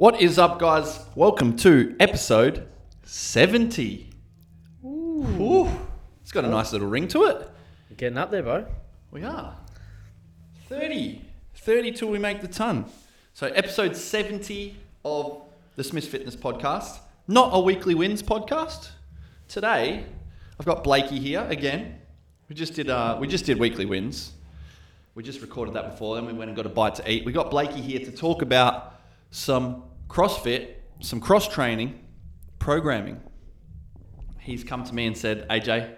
What is up, guys? Welcome to episode 70. Ooh. It's got a nice little ring to it. Getting up there, bro. We are. 30. 30 till we make the ton. So, episode 70 of the Smith Fitness Podcast. Not a weekly wins podcast. Today, I've got Blaykey here again. We just did uh, we just did weekly wins. We just recorded that before, then we went and got a bite to eat. We got Blaykey here to talk about some CrossFit, some cross training, programming. He's come to me and said, AJ,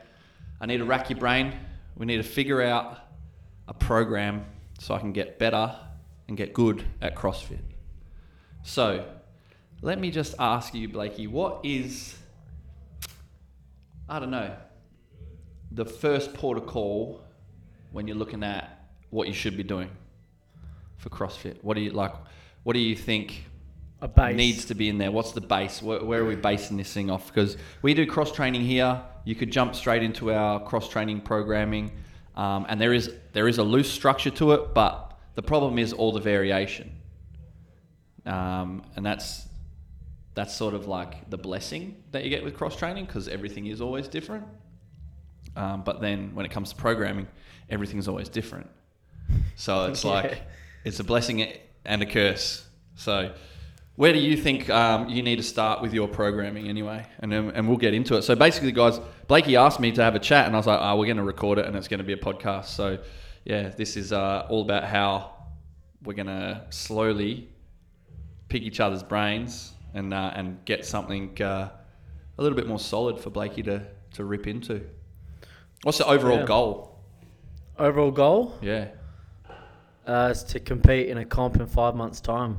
I need to rack your brain. We need to figure out a program so I can get better and get good at CrossFit. So, let me just ask you, Blaykey, what is, I don't know, the first port of call when you're looking at what you should be doing for CrossFit? What do you like? What do you think A base. needs to be in there? What's the base? Where, where are we basing this thing off? Because we do cross training here. You could jump straight into our cross training programming, um, and there is there is a loose structure to it, but the problem is all the variation, um, and that's that's sort of like the blessing that you get with cross training because everything is always different. Um, but then when it comes to programming, everything's always different. So it's Yeah. like it's a blessing and a curse. So where do you think um, you need to start with your programming anyway? And and we'll get into it. So basically, guys, Blaykey asked me to have a chat, and I was like, "Oh, we're going to record it, and it's going to be a podcast." So yeah, this is uh, all about how we're going to slowly pick each other's brains and uh, and get something uh, a little bit more solid for Blaykey to to rip into. What's the overall Yeah. goal? Overall goal Yeah, uh, is to compete in a comp in five months' time.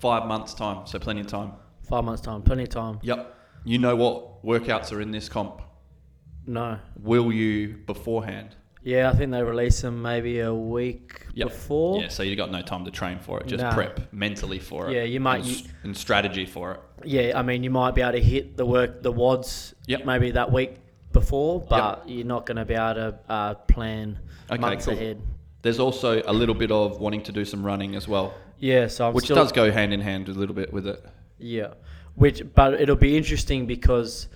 Five months time, so plenty of time. Five months' time, plenty of time. Yep. You know what workouts are in this comp. No. Will you beforehand? Yeah, I think they release them maybe a week Yep. before. Yeah, so you got no time to train for it. Just Nah. prep mentally for it. Yeah, you might- And, s- and strategy for it. Yeah, I mean, you might be able to hit the work, the WODs, Yep. maybe that week before, but you're not going to be able to uh, plan Okay, months cool. ahead. There's also a little bit of wanting to do some running as well, Yeah, so I'm which still, does go hand in hand a little bit with it. Yeah, which but it'll be interesting because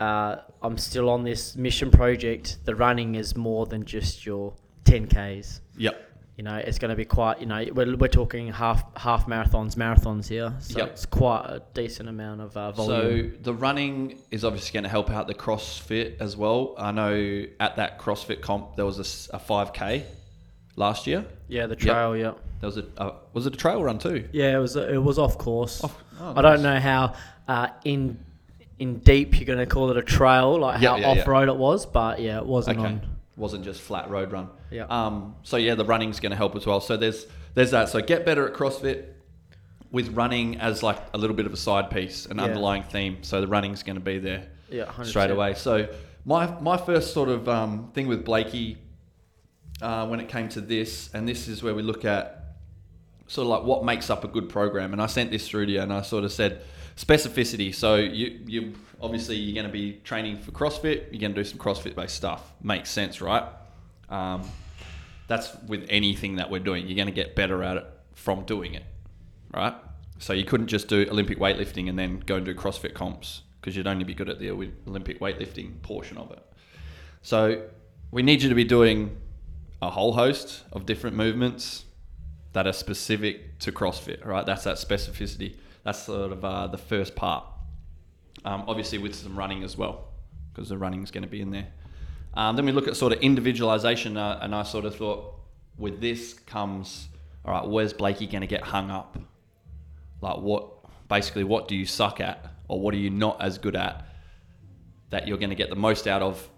uh, I'm still on this mission project. The running is more than just your 10ks. Yep. You know, it's going to be quite. You know, we're, we're talking half half marathons, marathons here. So Yep. it's quite a decent amount of uh, volume. So the running is obviously going to help out the CrossFit as well. I know at that CrossFit comp there was a 5k last year. yeah, the trail. Yeah, There was a uh, was it a trail run too? yeah. It was it was off course. Off- oh, I don't know how uh, in in deep you're going to call it a trail, like Yeah, how yeah, off road it was. But yeah, it wasn't Okay. on. Wasn't just flat road run. Yeah. Um. So yeah, the running's going to help as well. So there's there's that. So get better at CrossFit with running as like a little bit of a side piece, an underlying theme. So the running's going to be there Yeah, 100%. straight away. So my my first sort of um, thing with Blaykey uh, when it came to this, and this is where we look at sort of like what makes up a good program. And I sent this through to you, and I sort of said specificity. So you you obviously you're going to be training for CrossFit. You're going to do some CrossFit based stuff. Makes sense, right? Um, that's with anything that we're doing. You're going to get better at it from doing it, right? So you couldn't just do Olympic weightlifting and then go and do CrossFit comps because you'd only be good at the Olympic weightlifting portion of it. So we need you to be doing a whole host of different movements that are specific to CrossFit, right? That's that specificity. That's sort of uh, the first part. Um, obviously, with some running as well, because the running is going to be in there. Um, then we look at sort of individualization, uh, and I sort of thought with this comes, all right, where's Blaykey going to get hung up? Like, what basically, what do you suck at, or what are you not as good at that you're going to get the most out of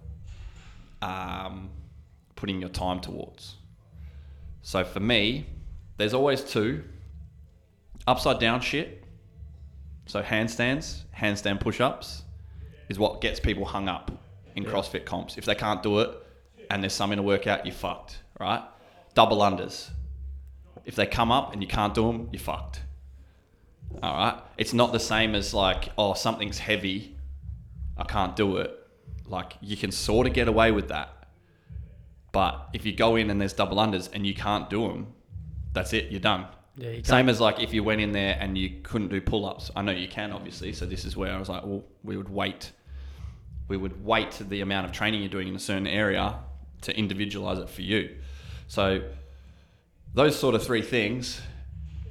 um, putting your time towards? So for me, there's always two upside down shit. So handstands, handstand push ups is what gets people hung up in CrossFit comps. If they can't do it and there's some in a workout, you're fucked, right? Double unders. If they come up and you can't do them, you're fucked. All right. It's not the same as like, oh, something's heavy, I can't do it. Like you can sort of get away with that. But if you go in and there's double unders and you can't do them, that's it, you're done. Yeah, you Same as like if you went in there and you couldn't do pull ups. I know you can, obviously. So this is where I was like, well, we would wait. We would wait the amount of training you're doing in a certain area to individualize it for you. So those sort of three things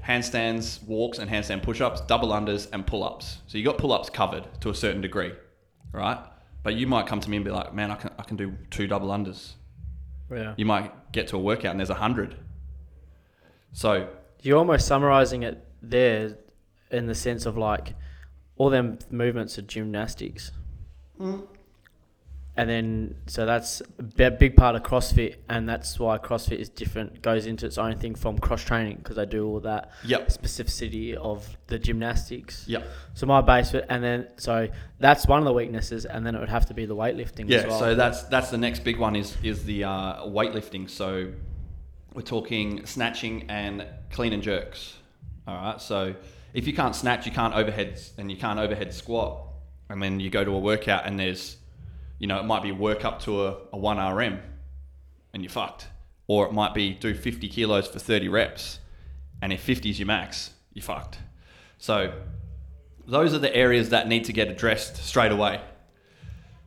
handstands, walks, and handstand push ups, double unders, and pull ups. So you got pull ups covered to a certain degree, right? But you might come to me and be like, man, I can, I can do two double unders. Yeah. You might get to a workout and there's a hundred. So You're almost summarizing it there in the sense of like all them movements are gymnastics. And then, so that's a big part of CrossFit, and that's why CrossFit is different, goes into its own thing from cross training because they do all that Yep. specificity of the gymnastics. Yep. So my base, and then, so that's one of the weaknesses, and then it would have to be the weightlifting Yeah, as well. so that's that's the next big one is is the uh, weightlifting. So we're talking snatching and clean and jerks. All right. So if you can't snatch, you can't overhead and you can't overhead squat, and then you go to a workout and there's, you know, it might be work up to a, a one RM, and you're fucked. Or it might be do 50 kilos for 30 reps, and if 50 is your max, you're fucked. So those are the areas that need to get addressed straight away.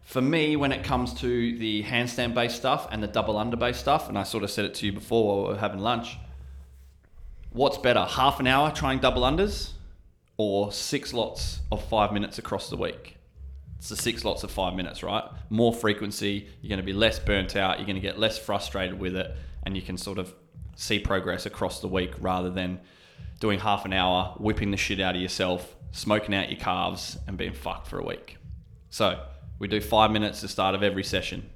For me, when it comes to the handstand based stuff and the double under based stuff, and I sort of said it to you before while we were having lunch, what's better, half an hour trying double unders or six lots of five minutes across the week? It's the six lots of five minutes, right? More frequency, you're going to be less burnt out, you're going to get less frustrated with it, and you can sort of see progress across the week rather than doing half an hour, whipping the shit out of yourself, smoking out your calves, and being fucked for a week. So we do five minutes at the start of every session.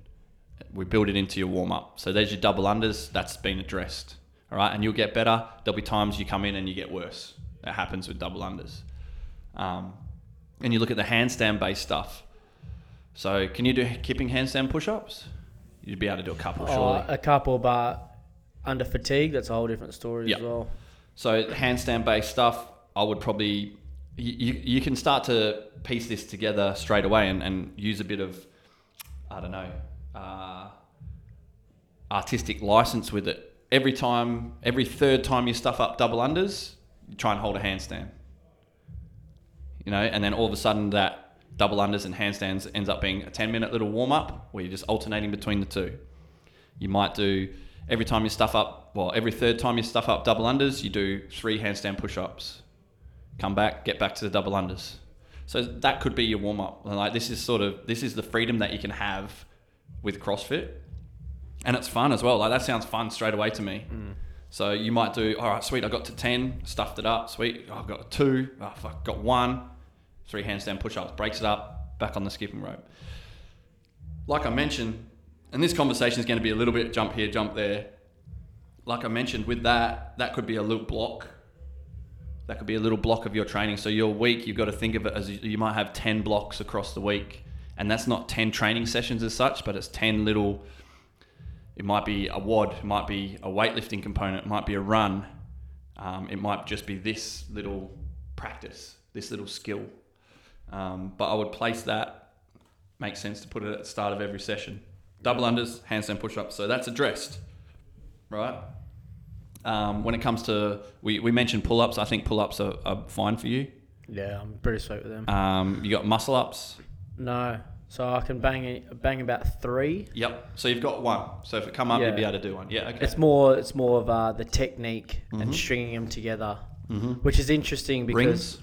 We build it into your warm up. So there's your double unders. That's been addressed. All right, and you'll get better. There'll be times you come in and you get worse. That happens with double unders. Um, and you look at the handstand based stuff. So can you do kipping handstand push ups? You'd be able to do a couple, Oh, surely. a couple, but under fatigue, that's a whole different story Yeah. as well. So handstand based stuff, I would probably you, you, can start to piece this together straight away and, and use a bit of I don't know uh, artistic license with it. Every time, every third time you stuff up double unders, you try and hold a handstand. You know, and then all of a sudden that double unders and handstands ends up being a ten minute little warm up where you're just alternating between the two. You might do every time you stuff up, well, every third time you stuff up double unders, you do three handstand push ups. Come back, get back to the double unders. So that could be your warm up. Like this is sort of this is the freedom that you can have with CrossFit, and it's fun as well. Like that sounds fun straight away to me. Mm. So you might do, all right, sweet, I got to ten, stuffed it up, sweet, oh, I've got a two, oh, fuck, got one, three handstand push ups, breaks it up, back on the skipping rope. Like I mentioned, and this conversation is going to be a little bit jump here, jump there. Like I mentioned, with that, that could be a little block. That could be a little block of your training. So your week, you've got to think of it as you- might have 10 blocks across the week. And that's not 10 training sessions as such, but it's 10 little, it might be a WOD, it might be a weightlifting component, it might be a run. Um, it might just be this little practice, this little skill. Um, but I would place that, makes sense to put it at the start of every session. Double unders, handstand push ups. So that's addressed, right? Um, when it comes to, we, we mentioned pull ups, I think pull ups are, are fine for you. Yeah, I'm pretty sweet with them. Um, you got muscle ups. No, so I can bang bang about three. Yep. So you've got one. So if it come up, Yeah. you'd be able to do one. Yeah. Okay. It's more, it's more of uh, the technique Mhm. and stringing them together, mm-hmm. which is interesting because Rings.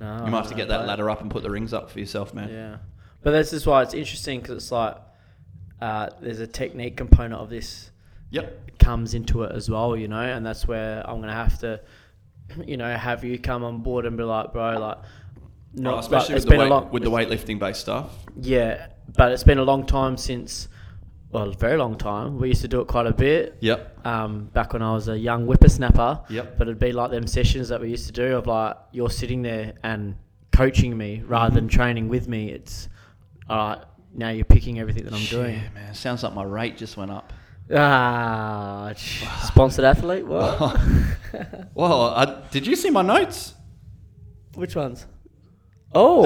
No, You might have to get that ladder up and put the rings up for yourself, man. Yeah, but this is why it's interesting because it's like uh, there's a technique component of this Yep. comes into it as well, you know, and that's where I'm gonna have to, you know, have you come on board and be like, bro, like, No, not, especially like, it's with the, been a weight, long, with the weightlifting based stuff. yeah, but it's been a long time since, well, a very long time. We used to do it quite a bit. Yep. Um, back when I was a young whippersnapper, Yep. but it'd be like them sessions that we used to do of like you're sitting there and coaching me rather than Mhm. training with me. It's all right. Now you're picking everything that I'm doing. Yeah, man. Sounds like my rate just went up. Ah, sponsored athlete. What? well, I, did you see my notes? Which ones? Oh,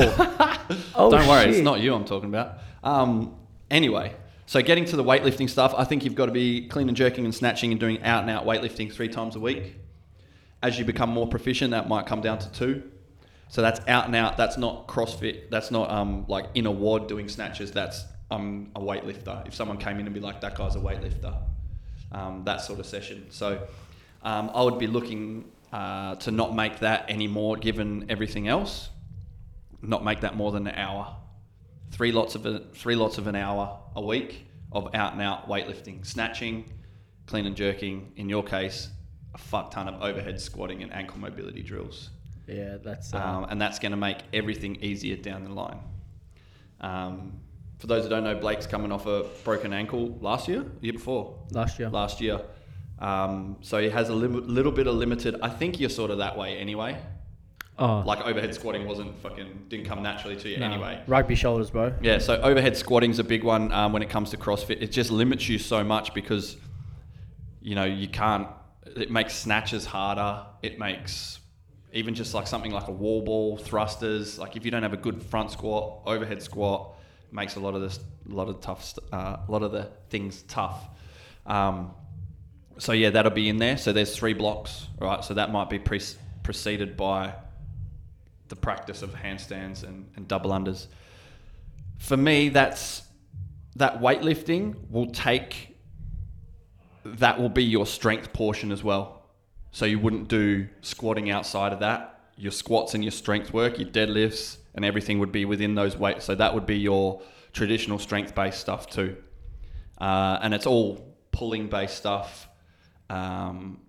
oh, Don't worry, it's not you I'm talking about. Um, anyway, so getting to the weightlifting stuff, I think you've got to be clean and jerking and snatching and doing out and out weightlifting three times a week. As you become more proficient, that might come down to two. So that's out and out. That's not CrossFit. That's not um, like in a WOD doing snatches. That's I'm a weightlifter. If someone came in and be like, that guy's a weightlifter, um, that sort of session. So um, I would be looking uh, to not make that anymore, given everything else. Not make that more than an hour. Three lots of a, three lots of an hour a week of out and out weightlifting, snatching, clean and jerking. In your case, a fuck ton of overhead squatting and ankle mobility drills. Yeah, that's uh, Um, and that's going to make everything easier down the line. Um, for those who don't know, Blake's coming off a broken ankle last year, year before, last year. last year. Um, so he has a lim- little bit of limited. I think you're sort of that way anyway. Oh, Like overhead squatting wasn't fucking didn't come naturally to you no. anyway. Rugby shoulders, bro. Yeah, so overhead squatting's a big one um, when it comes to CrossFit. It just limits you so much because, you know, you can't. It makes snatches harder. It makes even just like something like a wall ball, thrusters. Like if you don't have a good front squat, overhead squat, makes a lot of this, a lot of tough, uh, a lot of the things tough. Um, so yeah, that'll be in there. So there's three blocks, right? So that might be pre- preceded by the practice of handstands and, and double unders for me, that's that weightlifting will take that will be your strength portion as well. So you wouldn't do squatting outside of that. Your squats and your strength work, your deadlifts, and everything would be within those weights. So that would be your traditional strength based stuff too. Uh, and it's all pulling based stuff. Um,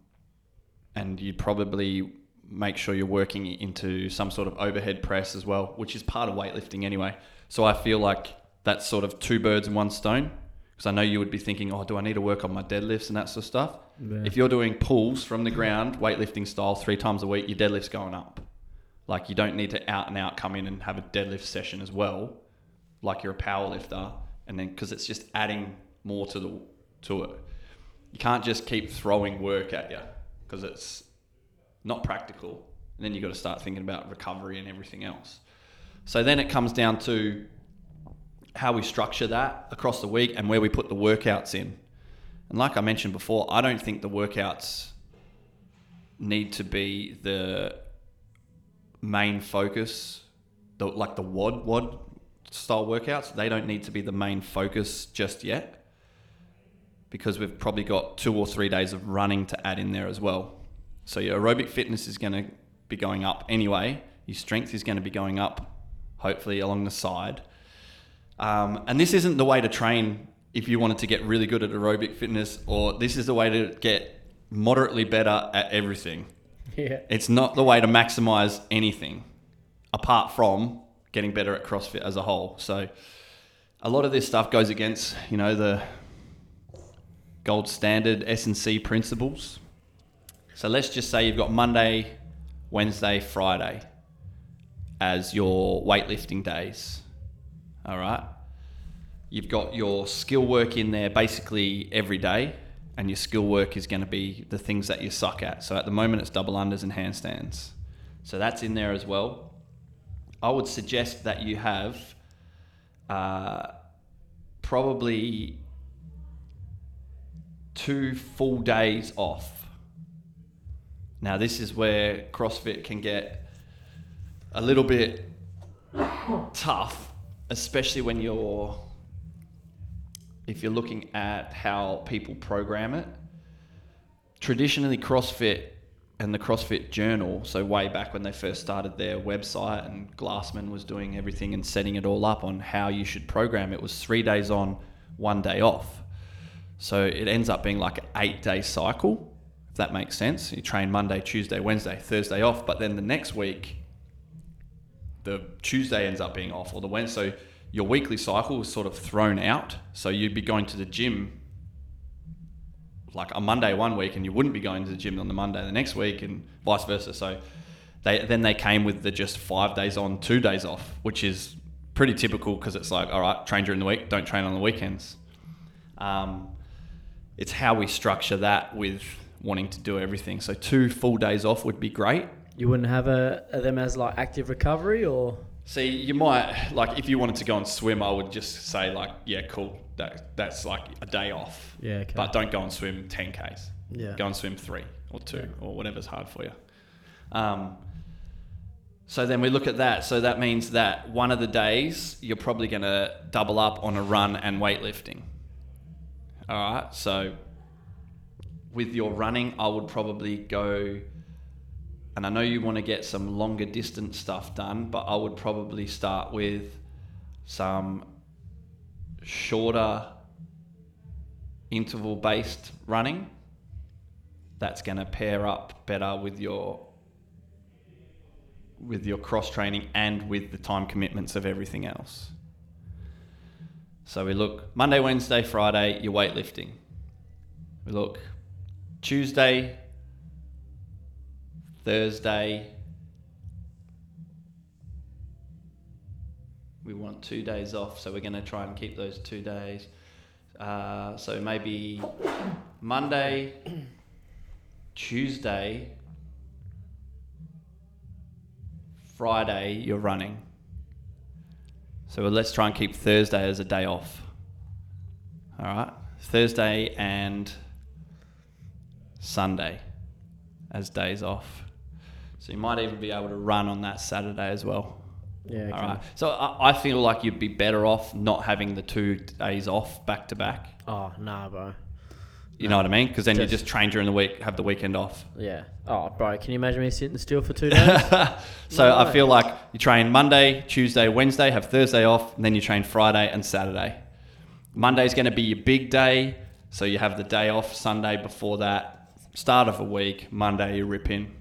and you'd probably make sure you're working into some sort of overhead press as well, which is part of weightlifting anyway. So I feel like that's sort of two birds in one stone. Because I know you would be thinking, oh, do I need to work on my deadlifts and that sort of stuff? Yeah. If you're doing pulls from the ground, weightlifting style, three times a week, your deadlift's going up. Like you don't need to out and out come in and have a deadlift session as well, like you're a power lifter, and then because it's just adding more to the to it. You can't just keep throwing work at you because it's not practical. And then you've got to start thinking about recovery and everything else. So then it comes down to how we structure that across the week and where we put the workouts in. And like I mentioned before, I don't think the workouts need to be the main focus, the, like the WOD WOD style workouts. They don't need to be the main focus just yet because we've probably got two or three days of running to add in there as well. So your aerobic fitness is going to be going up anyway. Your strength is going to be going up, hopefully along the side. Um, and this isn't the way to train if you wanted to get really good at aerobic fitness, or this is the way to get moderately better at everything. Yeah. It's not the way to maximize anything apart from getting better at CrossFit as a whole. So a lot of this stuff goes against, you know, the gold standard S&C principles. So let's just say you've got Monday, Wednesday, Friday as your weightlifting days. All right? You've got your skill work in there basically every day and your skill work is going to be the things that you suck at. So at the moment, it's double unders and handstands. So that's in there as well. I would suggest that you have uh, probably two full days off. Now, this is where CrossFit can get a little bit tough, especially when you're if you're looking at how people program it, traditionally CrossFit and the CrossFit Journal, so way back when they first started their website and Glassman was doing everything and setting it all up on how you should program it, was three days on, one day off. So it ends up being like an eight day cycle, if that makes sense. You train Monday, Tuesday, Wednesday, Thursday off, but then the next week, the Tuesday ends up being off or the Wednesday. So your weekly cycle was sort of thrown out. So you'd be going to the gym like a Monday one week and you wouldn't be going to the gym on the Monday the next week and vice versa. So they then they came with the just five days on, two days off, which is pretty typical because it's like, all right, train during the week, don't train on the weekends. Um, it's how we structure that with wanting to do everything. So two full days off would be great. You wouldn't have a, them as like active recovery or See, you might like if you wanted to go and swim, I would just say like, yeah, cool. That that's like a day off. yeah, okay. But don't go and swim ten k's. yeah. Go and swim three. or two or whatever's hard for you. Um, so then we look at that. So that means that one of the days you're probably going to double up on a run and weightlifting. All right. So with your running, I would probably go, and I know you want to get some longer distance stuff done, but I would probably start with some shorter interval based running. That's going to pair up better with your with your cross training and with the time commitments of everything else. So we look Monday, Wednesday, Friday, you're weightlifting. We look Tuesday, Thursday. We want two days off, so we're going to try and keep those two days. Uh, so maybe Monday, Tuesday, Friday, you're running. So let's try and keep Thursday as a day off. All right. Thursday and Sunday as days off. So you might even be able to run on that Saturday as well. Yeah. Okay. All right. So I, I feel like you'd be better off not having the two days off back to back. Oh nah, bro. You know what I mean? Because then you Just- train during the week, have the weekend off. Yeah. Oh, bro, can you imagine me sitting still for two days? so No I way. feel like you train Monday, Tuesday, Wednesday, have Thursday off, and then you train Friday and Saturday. Monday's going to be your big day, so you have the day off Sunday before that. Start of a week, Monday you rip in.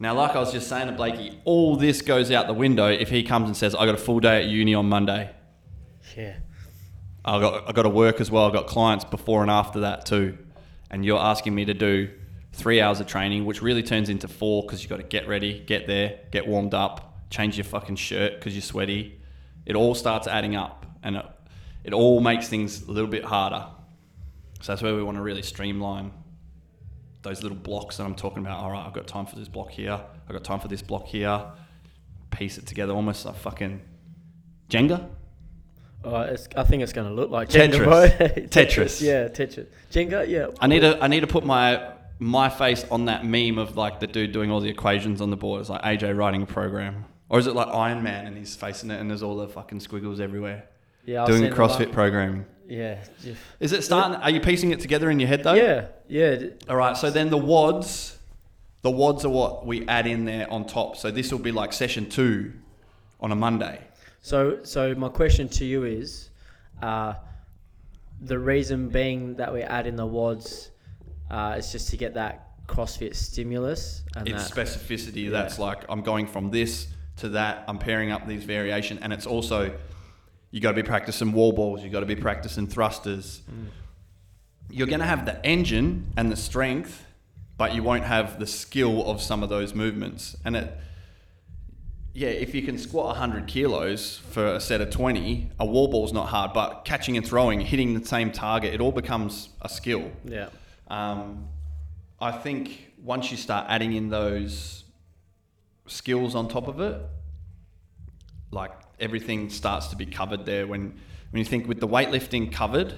Now, like I was just saying to Blaykey, all this goes out the window if he comes and says, "I got a full day at uni on Monday." yeah. I got I got to work as well. I've got clients before and after that too, and you're asking me to do three hours of training, which really turns into four because you've got to get ready, get there, get warmed up, change your fucking shirt because you're sweaty. It all starts adding up, and it, it all makes things a little bit harder. So that's where we want to really streamline those little blocks that I'm talking about. All right, I've got time for this block here. I've got time for this block here. Piece it together almost like fucking Jenga. Uh, it's, I think it's going to look like Jenga, Tetris. Tetris. Yeah, Tetris. Jenga, yeah. I need to I need to put my my face on that meme of like the dude doing all the equations on the board. It's like AJ writing a program, or is it like Iron Man and he's facing it and there's all the fucking squiggles everywhere Yeah, I've doing seen the the CrossFit programming? Yeah. Is it starting? Are you piecing it together in your head though? Yeah, yeah. All right. So then the WODs, the WODs are what we add in there on top. So this will be like session two on a Monday. So, so my question to you is, uh, the reason being that we add in the WODs uh, is just to get that CrossFit stimulus and it's that. specificity Yeah. that's like I'm going from this to that. I'm pairing up these variation, and it's also you got to be practicing wall balls. You got to be practicing thrusters. You're going to have the engine and the strength, but you won't have the skill of some of those movements. And it, yeah, if you can squat 100 kilos for a set of 20, a wall ball's not hard, but catching and throwing, hitting the same target, it all becomes a skill. yeah. Um, I think once you start adding in those skills on top of it, like everything starts to be covered there. When when you think with the weightlifting covered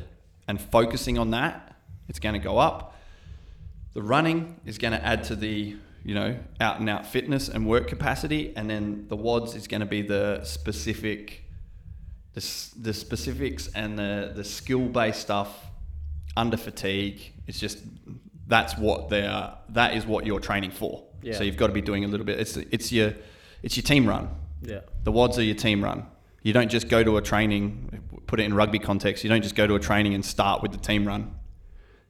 and focusing on that, it's going to go up. The running is going to add to the you know out and out fitness and work capacity, and then the WODs is going to be the specific, the, the specifics and the the skill based stuff under fatigue. It's just that's what they're that is what you're training for. Yeah. So you've got to be doing a little bit. It's it's your it's your team run. Yeah. The WODs are your team run. You don't just go to a training. Put it in rugby context. You don't just go to a training and start with the team run.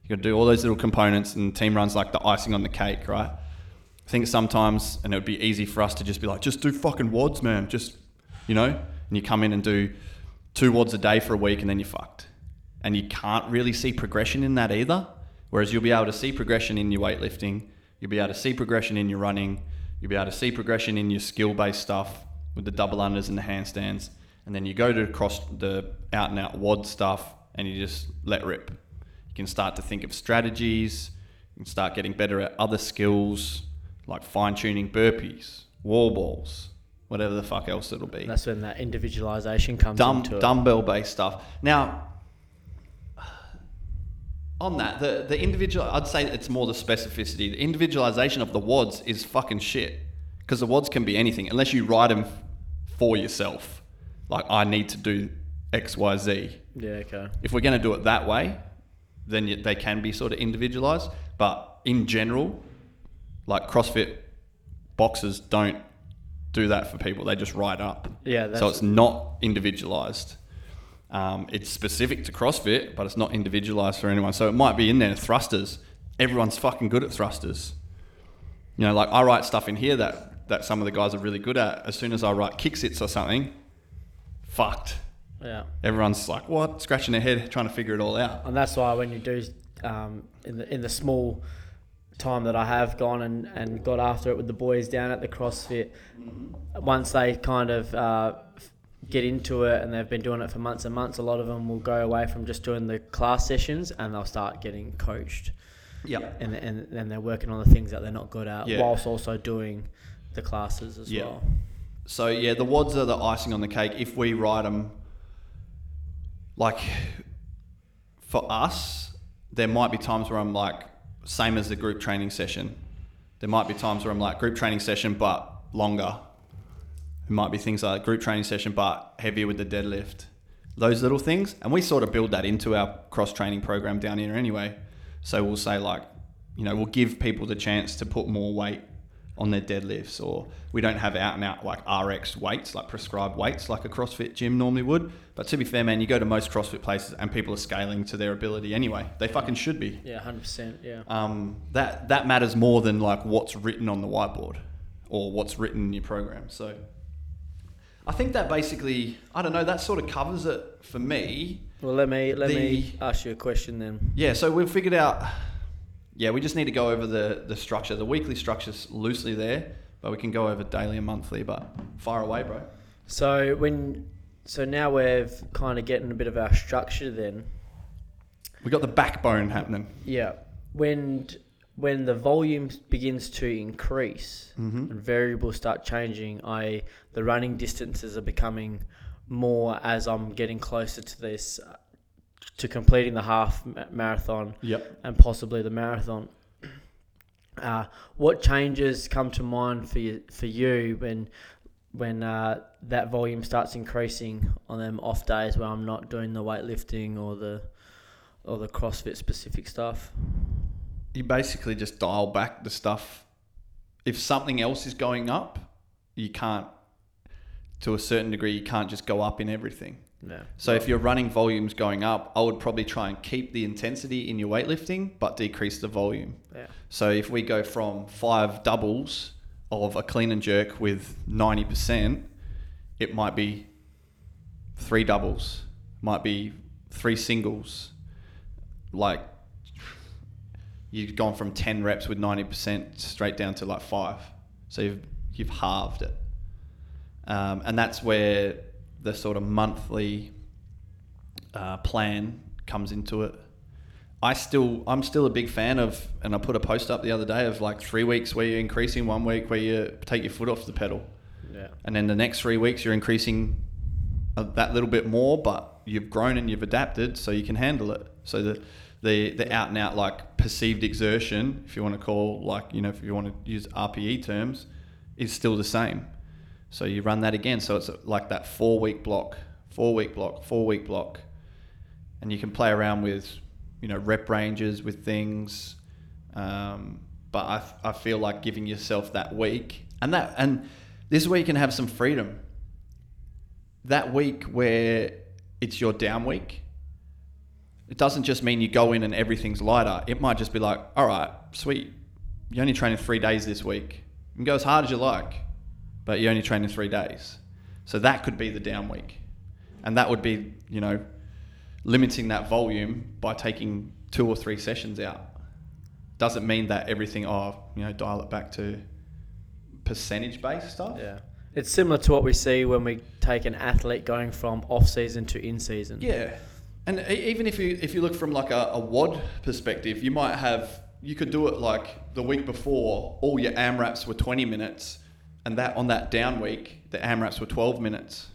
You got to do all those little components, and team runs like the icing on the cake, right? I think sometimes, and it would be easy for us to just be like, just do fucking WODs, man. Just you know, and you come in and do two WODs a day for a week, and then you're fucked. And you can't really see progression in that either. Whereas you'll be able to see progression in your weightlifting, you'll be able to see progression in your running, you'll be able to see progression in your skill based stuff with the double unders and the handstands. And then you go to cross the out and out WOD stuff and you just let rip. You can start to think of strategies, you can start getting better at other skills like fine tuning burpees, wall balls, whatever the fuck else it'll be That's when that individualization comes dumb, into it. dumbbell based stuff. Now, on that, the the individual, I'd say it's more the specificity. The individualization of the WODs is fucking shit because the WODs can be anything unless you write them for yourself. Like I need to do X, Y, Z. Yeah. Okay. If we're going to do it that way, then they can be sort of individualized. But in general, like CrossFit boxes don't do that for people. They just write up. Yeah. That's, So it's not individualized. Um, it's specific to CrossFit, but it's not individualized for anyone. So it might be in there thrusters. Everyone's fucking good at thrusters. You know, like I write stuff in here that that some of the guys are really good at. As soon as I write kick sits or something, fucked. yeah. Everyone's like, what? Scratching their head, trying to figure it all out. And that's why when you do um, in the in the small time that I have gone and, and got after it with the boys down at the CrossFit, once they kind of uh, get into it and they've been doing it for months and months, a lot of them will go away from just doing the class sessions and they'll start getting coached. Yep. And and then they're working on the things that they're not good at, Yeah. whilst also doing the classes as Yeah. well. So yeah, the WODs are the icing on the cake. If we write them, like for us, there might be times where I'm like, same as the group training session. There might be times where I'm like group training session, but longer. It might be things like group training session, but heavier with the deadlift. Those little things, and we sort of build that into our cross training program down here anyway. So we'll say like, you know, we'll give people the chance to put more weight on their deadlifts, or we don't have out and out like RX weights, like prescribed weights, like a CrossFit gym normally would. But to be fair, man, you go to most CrossFit places and people are scaling to their ability anyway. They fucking should be. Yeah, hundred percent. Yeah. Um, that that matters more than like what's written on the whiteboard or what's written in your program. So I think that basically, I don't know, that sort of covers it for me. Well, let me let me ask you a question then. Yeah, so we've figured out. Yeah, we just need to go over the the structure. The weekly structure's loosely there, but we can go over daily and monthly. But fire away, bro. So when so now we're kind of getting a bit of our structure then. We got the backbone happening. Yeah. When when the volume begins to increase Mm-hmm. and variables start changing, I the running distances are becoming more as I'm getting closer to this to completing the half marathon Yep. and possibly the marathon. Uh, what changes come to mind for you, for you when when uh, that volume starts increasing on them off days where I'm not doing the weightlifting or the or the CrossFit specific stuff? You basically just dial back the stuff. If something else is going up, you can't. To a certain degree, you can't just go up in everything. No. So if you're running volume's going up, I would probably try and keep the intensity in your weightlifting, but decrease the volume. Yeah. So if we go from five doubles of a clean and jerk with 90%, it might be three doubles, might be three singles. Like you've gone from 10 reps with 90% straight down to like five. So you've, you've halved it. Um, and that's where the sort of monthly uh, plan comes into it. I still, I'm still a big fan of, and I put a post up the other day of like three weeks where you're increasing, one week where you take your foot off the pedal, Yeah. and then the next three weeks you're increasing a, that little bit more, but you've grown and you've adapted, so you can handle it. So the the the out and out like perceived exertion, if you want to call like you know if you want to use RPE terms, is still the same. So you run that again. So it's like that four week block, four week block, four week block, and you can play around with, you know, rep ranges with things. Um, but I, I feel like giving yourself that week and that and this week can have some freedom. That week where it's your down week, it doesn't just mean you go in and everything's lighter. It might just be like, all right, sweet, you're only training three days this week. You can go as hard as you like but you only train in three days. So that could be the down week. And that would be, you know, limiting that volume by taking two or three sessions out. Doesn't mean that everything, oh, you know, dial it back to percentage based stuff. Yeah. It's similar to what we see when we take an athlete going from off season to in season. Yeah, and even if you if you look from like a, a WOD perspective, you might have you could do it like the week before. All your AMRAPs were twenty minutes, and that on that down week, the AMRAPs were twelve minutes.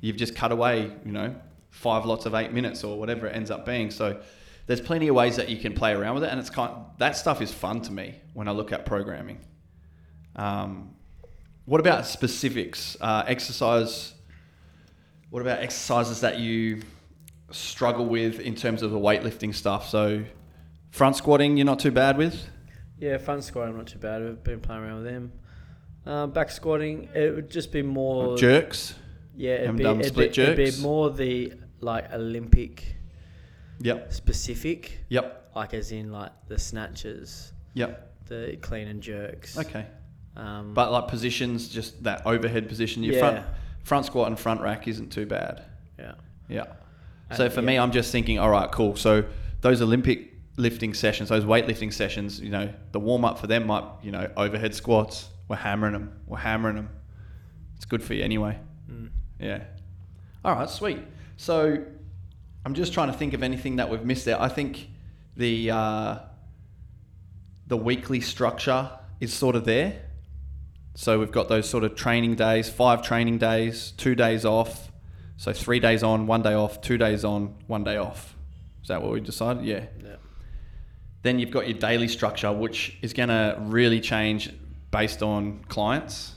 You've just cut away, you know, five lots of eight minutes or whatever it ends up being. So there's plenty of ways that you can play around with it, and it's kind that stuff is fun to me when I look at programming. Um, what about specifics? Uh, exercise. What about exercises that you struggle with in terms of the weightlifting stuff? So, front squatting, you're not too bad with. Yeah, front squatting not too bad. We've been playing around with them. Um, back squatting, it would just be more. Jerks. Yeah, it'd be, it'd, be, it'd be more the like Olympic Yep. specific, Yep. like as in like the snatches, Yep. the clean and jerks. Okay. Um, But like positions, just that overhead position, your Yeah. front front squat and front rack isn't too bad. yeah, Yeah. And- So for me. I'm just thinking, all right, cool. So those Olympic lifting sessions, those weightlifting sessions, you know, the warm up for them might, you know, overhead squats. We're hammering them. We're hammering them. It's good for you anyway. Mm. Yeah. All right, sweet. So I'm just trying to think of anything that we've missed there. I think the uh, the weekly structure is sort of there. So we've got those sort of training days, five training days, two days off. So three days on, one day off, two days on, one day off. Is that what we decided? Yeah. yeah, Then you've got your daily structure, which is going to really change based on clients.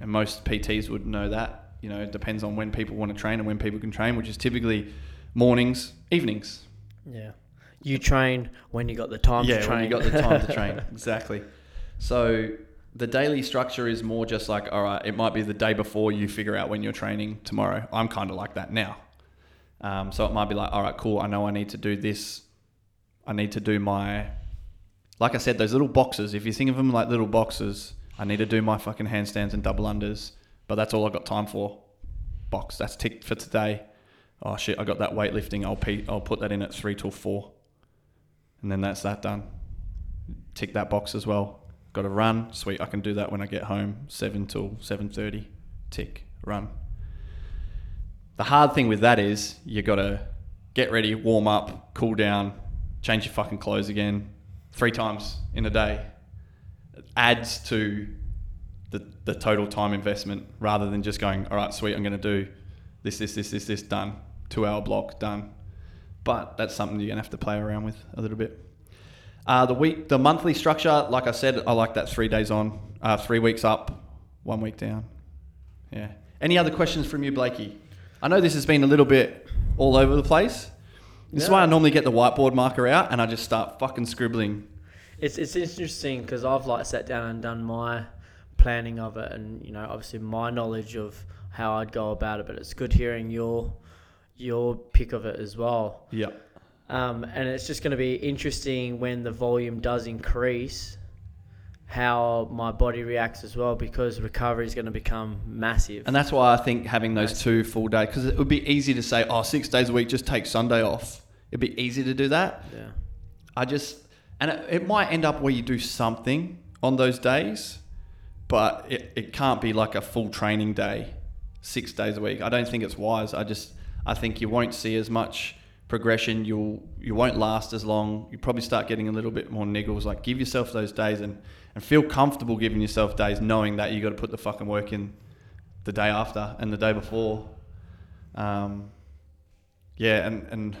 And most PTs would know that. You know, it depends on when people want to train and when people can train, which is typically mornings, evenings. yeah. You train when you got the time yeah, to train. when you got the time to train. Exactly. So the daily structure is more just like, all right, it might be the day before you figure out when you're training tomorrow. I'm kind of like that now. Um, so it might be like, all right, cool. I know I need to do this. I need to do my, like I said, those little boxes. If you think of them like little boxes, I need to do my fucking handstands and double unders. But that's all I got time for. Box. That's ticked for today. Oh shit! I got that weightlifting. I'll pe- I'll put that in at three till four, and then that's that done tick that box as well. Got to run, sweet. I can do that when I get home, seven till seven thirty. Tick, run. The hard thing with that is you got to get ready, warm up, cool down, change your fucking clothes again, three times in a day. Adds to the the total time investment rather than just going, all right, sweet. I'm going to do this, this, this, this, this, done. Two hour block, done. But that's something you're gonna have to play around with a little bit. Uh, the week, the monthly structure, like I said, I like that three days on, uh, three weeks up, one week down. Yeah. Any other questions from you, Blaykey? I know this has been a little bit all over the place. This is why I normally get the whiteboard marker out and I just start fucking scribbling. It's it's interesting because I've like sat down and done my planning of it, and you know, obviously my knowledge of how I'd go about it. But it's good hearing your your pick of it as well. Yeah. Um, and it's just going to be interesting when the volume does increase, how my body reacts as well, because recovery is going to become massive. And that's why I think having those two full days, because it would be easy to say, oh, six days a week, just take Sunday off. It'd be easy to do that. yeah, I just, and it, it might end up where you do something on those days, but it, it can't be like a full training day, six days a week. I don't think it's wise. I just, I think you won't see as much progression. You'll, you won't last as long. You probably start getting a little bit more niggles. Like give yourself those days and, and feel comfortable giving yourself days, knowing that you got to put the fucking work in the day after and the day before. Um, yeah, and, and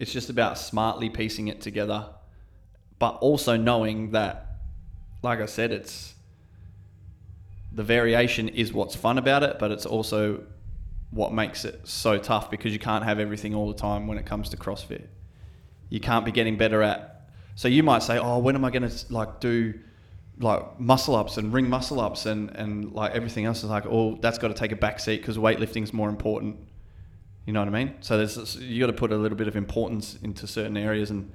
it's just about smartly piecing it together, but also knowing that, like I said, it's the variation is what's fun about it, but it's also what makes it so tough because you can't have everything all the time when it comes to CrossFit. You can't be getting better at. So you might say, "Oh, when am I going to like do like muscle ups and ring muscle ups and and like everything else?" Is like, "Oh, that's got to take a back seat because weightlifting is more important." You know what I mean? So there's this- you got to put a little bit of importance into certain areas, and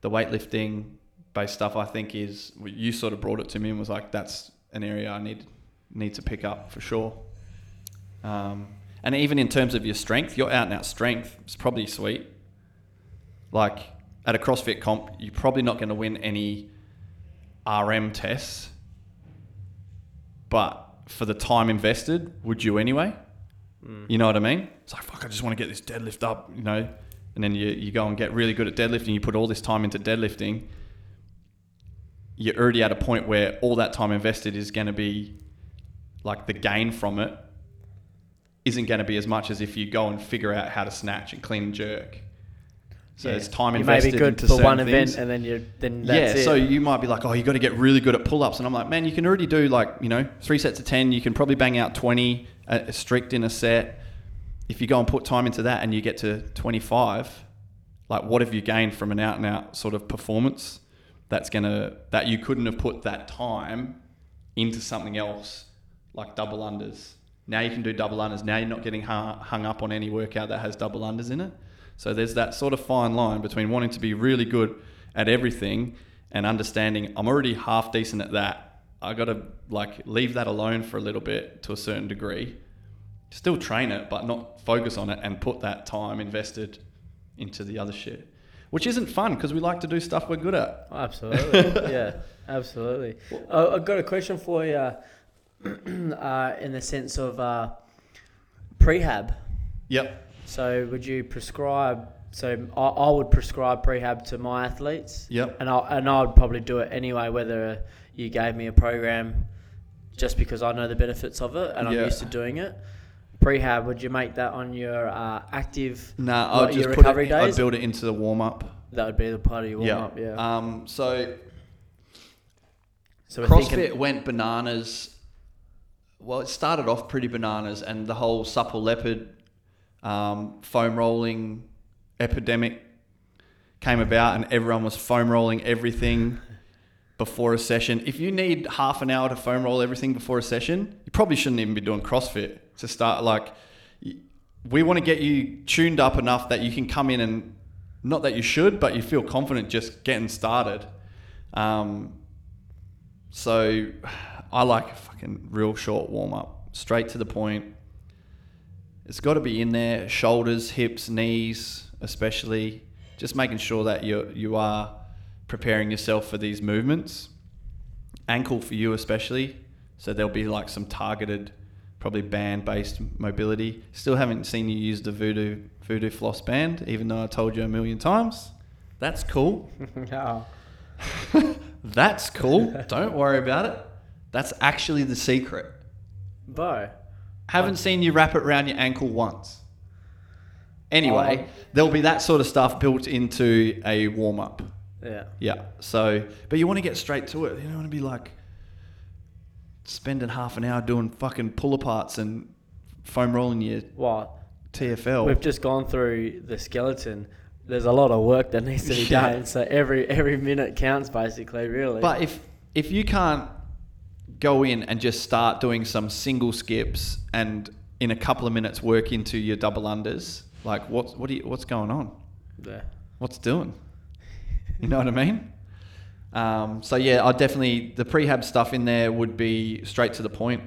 the weightlifting based stuff I think is you sort of brought it to me and was like, "That's an area I need need to pick up for sure." Um, and even in terms of your strength, your out and out strength is probably sweet. Like at a CrossFit comp, you're probably not going to win any RM tests, but for the time invested, would you anyway? Mm. You know what I mean? It's like, fuck, I just want to get this deadlift up, you know? And then you, you go and get really good at deadlifting, you put all this time into deadlifting. You're already at a point where all that time invested is going to be like the gain from it isn't going to be as much as if you go and figure out how to snatch and clean and jerk. So Yeah. it's time you may invested be good into for certain one things. event, and then you then that's yeah, it. so you might be like, oh, you got to get really good at pull ups. And I'm like, man, you can already do like, you know, three sets of 10. You can probably bang out 20 uh, strict in a set. If you go and put time into that and you get to 25, like, what have you gained from an out and out sort of performance that's going to, that you couldn't have put that time into something else like double unders? Now you can do double unders. Now you're not getting hung, hung up on any workout that has double unders in it. So there's that sort of fine line between wanting to be really good at everything and understanding I'm already half decent at that. I got to like leave that alone for a little bit to a certain degree. Still train it, but not focus on it and put that time invested into the other shit, which isn't fun because we like to do stuff we're good at. Oh, absolutely, yeah, absolutely. Uh, I've got a question for you, uh, in the sense of uh, prehab. Yep. So, would you prescribe? So, I, I would prescribe prehab to my athletes, Yep. and I and I would probably do it anyway, whether you gave me a program, just because I know the benefits of it and I'm Yeah. used to doing it. Prehab, would you make that on your uh, active? Nah, your just put recovery it, I'd build it into the warm up. That would be the part of your warm up, yeah. Um, so so CrossFit thinking, went bananas. Well, it started off pretty bananas, and the whole supple leopard um, foam rolling epidemic came about, and everyone was foam rolling everything before a session. If you need half an hour to foam roll everything before a session, you probably shouldn't even be doing CrossFit to start. Like, we want to get you tuned up enough that you can come in and not that you should, but you feel confident just getting started. Um, so I like a fucking real short warm up, straight to the point. It's got to be in there, shoulders, hips, knees, especially. Just making sure that you you are preparing yourself for these movements. Ankle for you especially. So there'll be like some targeted, probably band based mobility. Still haven't seen you use the Voodoo Voodoo floss band, even though I told you a million times. That's cool. That's cool. Don't worry about it. That's actually the secret. Bo. Haven't seen you wrap it around your ankle once. Anyway, Oh. there'll be that sort of stuff built into a warm up. Yeah. Yeah. So, but you want to get straight to it. You don't want to be like spending half an hour doing fucking pull aparts and foam rolling your Well, TFL. we've just gone through the skeleton. There's a lot of work that needs to be Yeah. done. So every every minute counts, basically. Really. But if if you can't go in and just start doing some single skips and in a couple of minutes work into your double unders, like what what do you, what's going on? yeah. What's doing? You know what I mean? Um, so yeah, I definitely the prehab stuff in there would be straight to the point.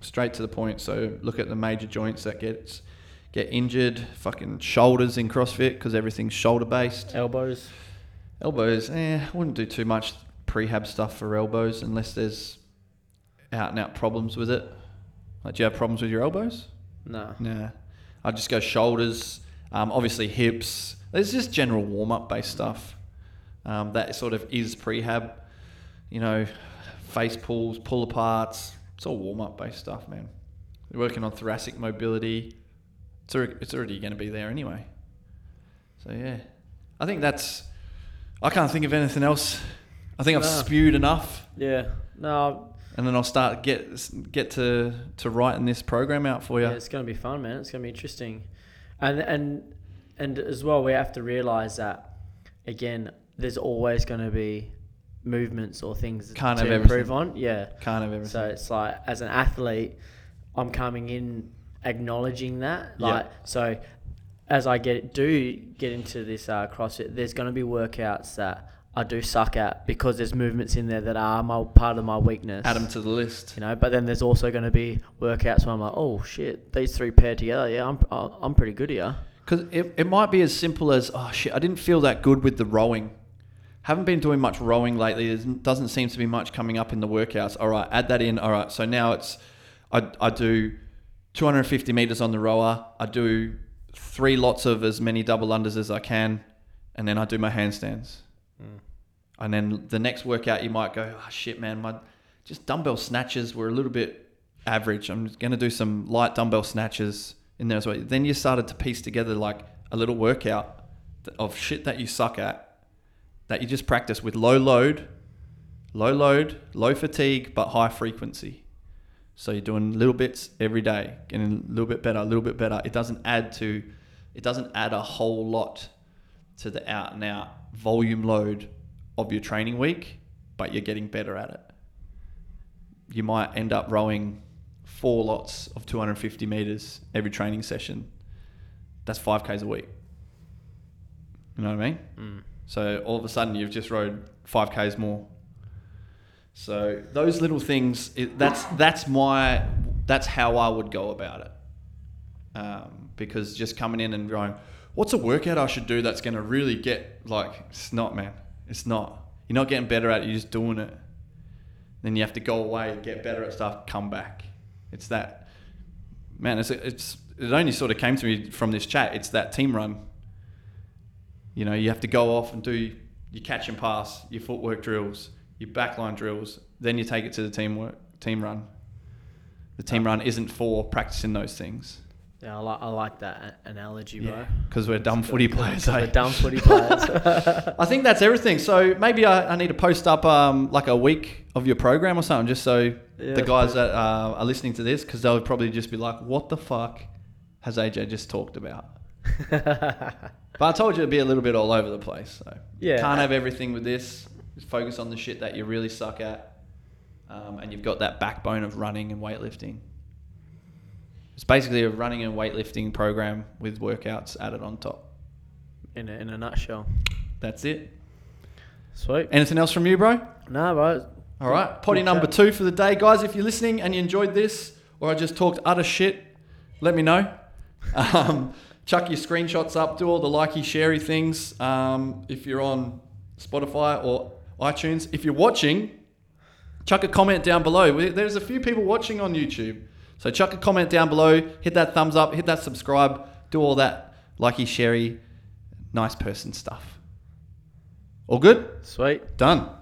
Straight to the point. So look at the major joints that gets get injured. Fucking shoulders in CrossFit because everything's shoulder based. elbows. Elbows, eh, I wouldn't do too much prehab stuff for elbows unless there's out and out problems with it. Like, do you have problems with your elbows? No. Nah. I'd just go shoulders, um, obviously hips. There's just general warm up based stuff um, that sort of is prehab. You know, face pulls, pull aparts. It's all warm up based stuff, man. We're working on thoracic mobility. It's already, it's already going to be there anyway. So yeah, I think that's. I can't think of anything else. I think I've No. spewed enough, Yeah. No. and then I'll start get get to to writing this program out for you. Yeah, it's going to be fun, man. It's going to be interesting, and and and as well, we have to realize that again, there's always going to be movements or things Can't to have improve everything. on. Yeah. Can't have everything. So it's like as an athlete, I'm coming in acknowledging that. Yeah. Like so, as I get do get into this uh, CrossFit, there's going to be workouts that I do suck at because there's movements in there that are my part of my weakness. Add them to the list. You know, but then there's also going to be workouts where I'm like, oh shit, these three paired together, yeah, I'm I'm pretty good here. Because it, it might be as simple as, oh shit, I didn't feel that good with the rowing. Haven't been doing much rowing lately. There doesn't seem to be much coming up in the workouts. All right, add that in. All right, so now it's, I, I do 250 meters on the rower. I do three lots of as many double unders as I can, and then I do my handstands. Mm. And then the next workout, you might go, oh shit, man, my just dumbbell snatches were a little bit average. I'm going to do some light dumbbell snatches in there as well. Then you started to piece together like a little workout of shit that you suck at that you just practice with low load, low load, low fatigue, but high frequency. So you're doing little bits every day, getting a little bit better, a little bit better. It doesn't add to, it doesn't add a whole lot to the out and out volume load of your training week, but you're getting better at it. You might end up rowing four lots of 250 meters every training session. That's 5Ks a week. You know what I mean? Mm. So all of a sudden you've just rowed 5Ks more. So those little things, it, that's that's my that's how I would go about it. Um, because just coming in and going, what's a workout I should do that's going to really get like it's not, man. It's not. You're not getting better at it. You're just doing it. Then you have to go away, get better at stuff, come back. It's that, man. It's it's it only sort of came to me from this chat. It's that team run. You know, you have to go off and do your catch and pass, your footwork drills, your backline drills. Then you take it to the teamwork team run. The team run isn't for practicing those things Yeah, I, like I like that a- analogy, bro. because we're dumb footy players. We're eh? dumb footy players. I think that's everything. So maybe I, I need to post up um, like a week of your program or something, just so Yeah, the guys that uh, are listening to this, because they'll probably just be like, "What the fuck has AJ just talked about?" But I told you it'd be a little bit all over the place. So Yeah. can't have everything with this. Just focus on the shit that you really suck at, um, and you've got that backbone of running and weightlifting. It's basically a running and weightlifting program with workouts added on top. in a, in a nutshell. That's it. Sweet. Anything else from you, bro? No, bro. All right, poddy Good number chat. two for the day, guys. If you're listening and you enjoyed this, or I just talked utter shit, let me know. Um, chuck your screenshots up, do all the likey, sharey things. Um, if you're on Spotify or iTunes, if you're watching, chuck a comment down below. There's a few people watching on YouTube, so chuck a comment down below. Hit that thumbs up, hit that subscribe, do all that likey, sharey, nice person stuff. All good? Sweet. Done.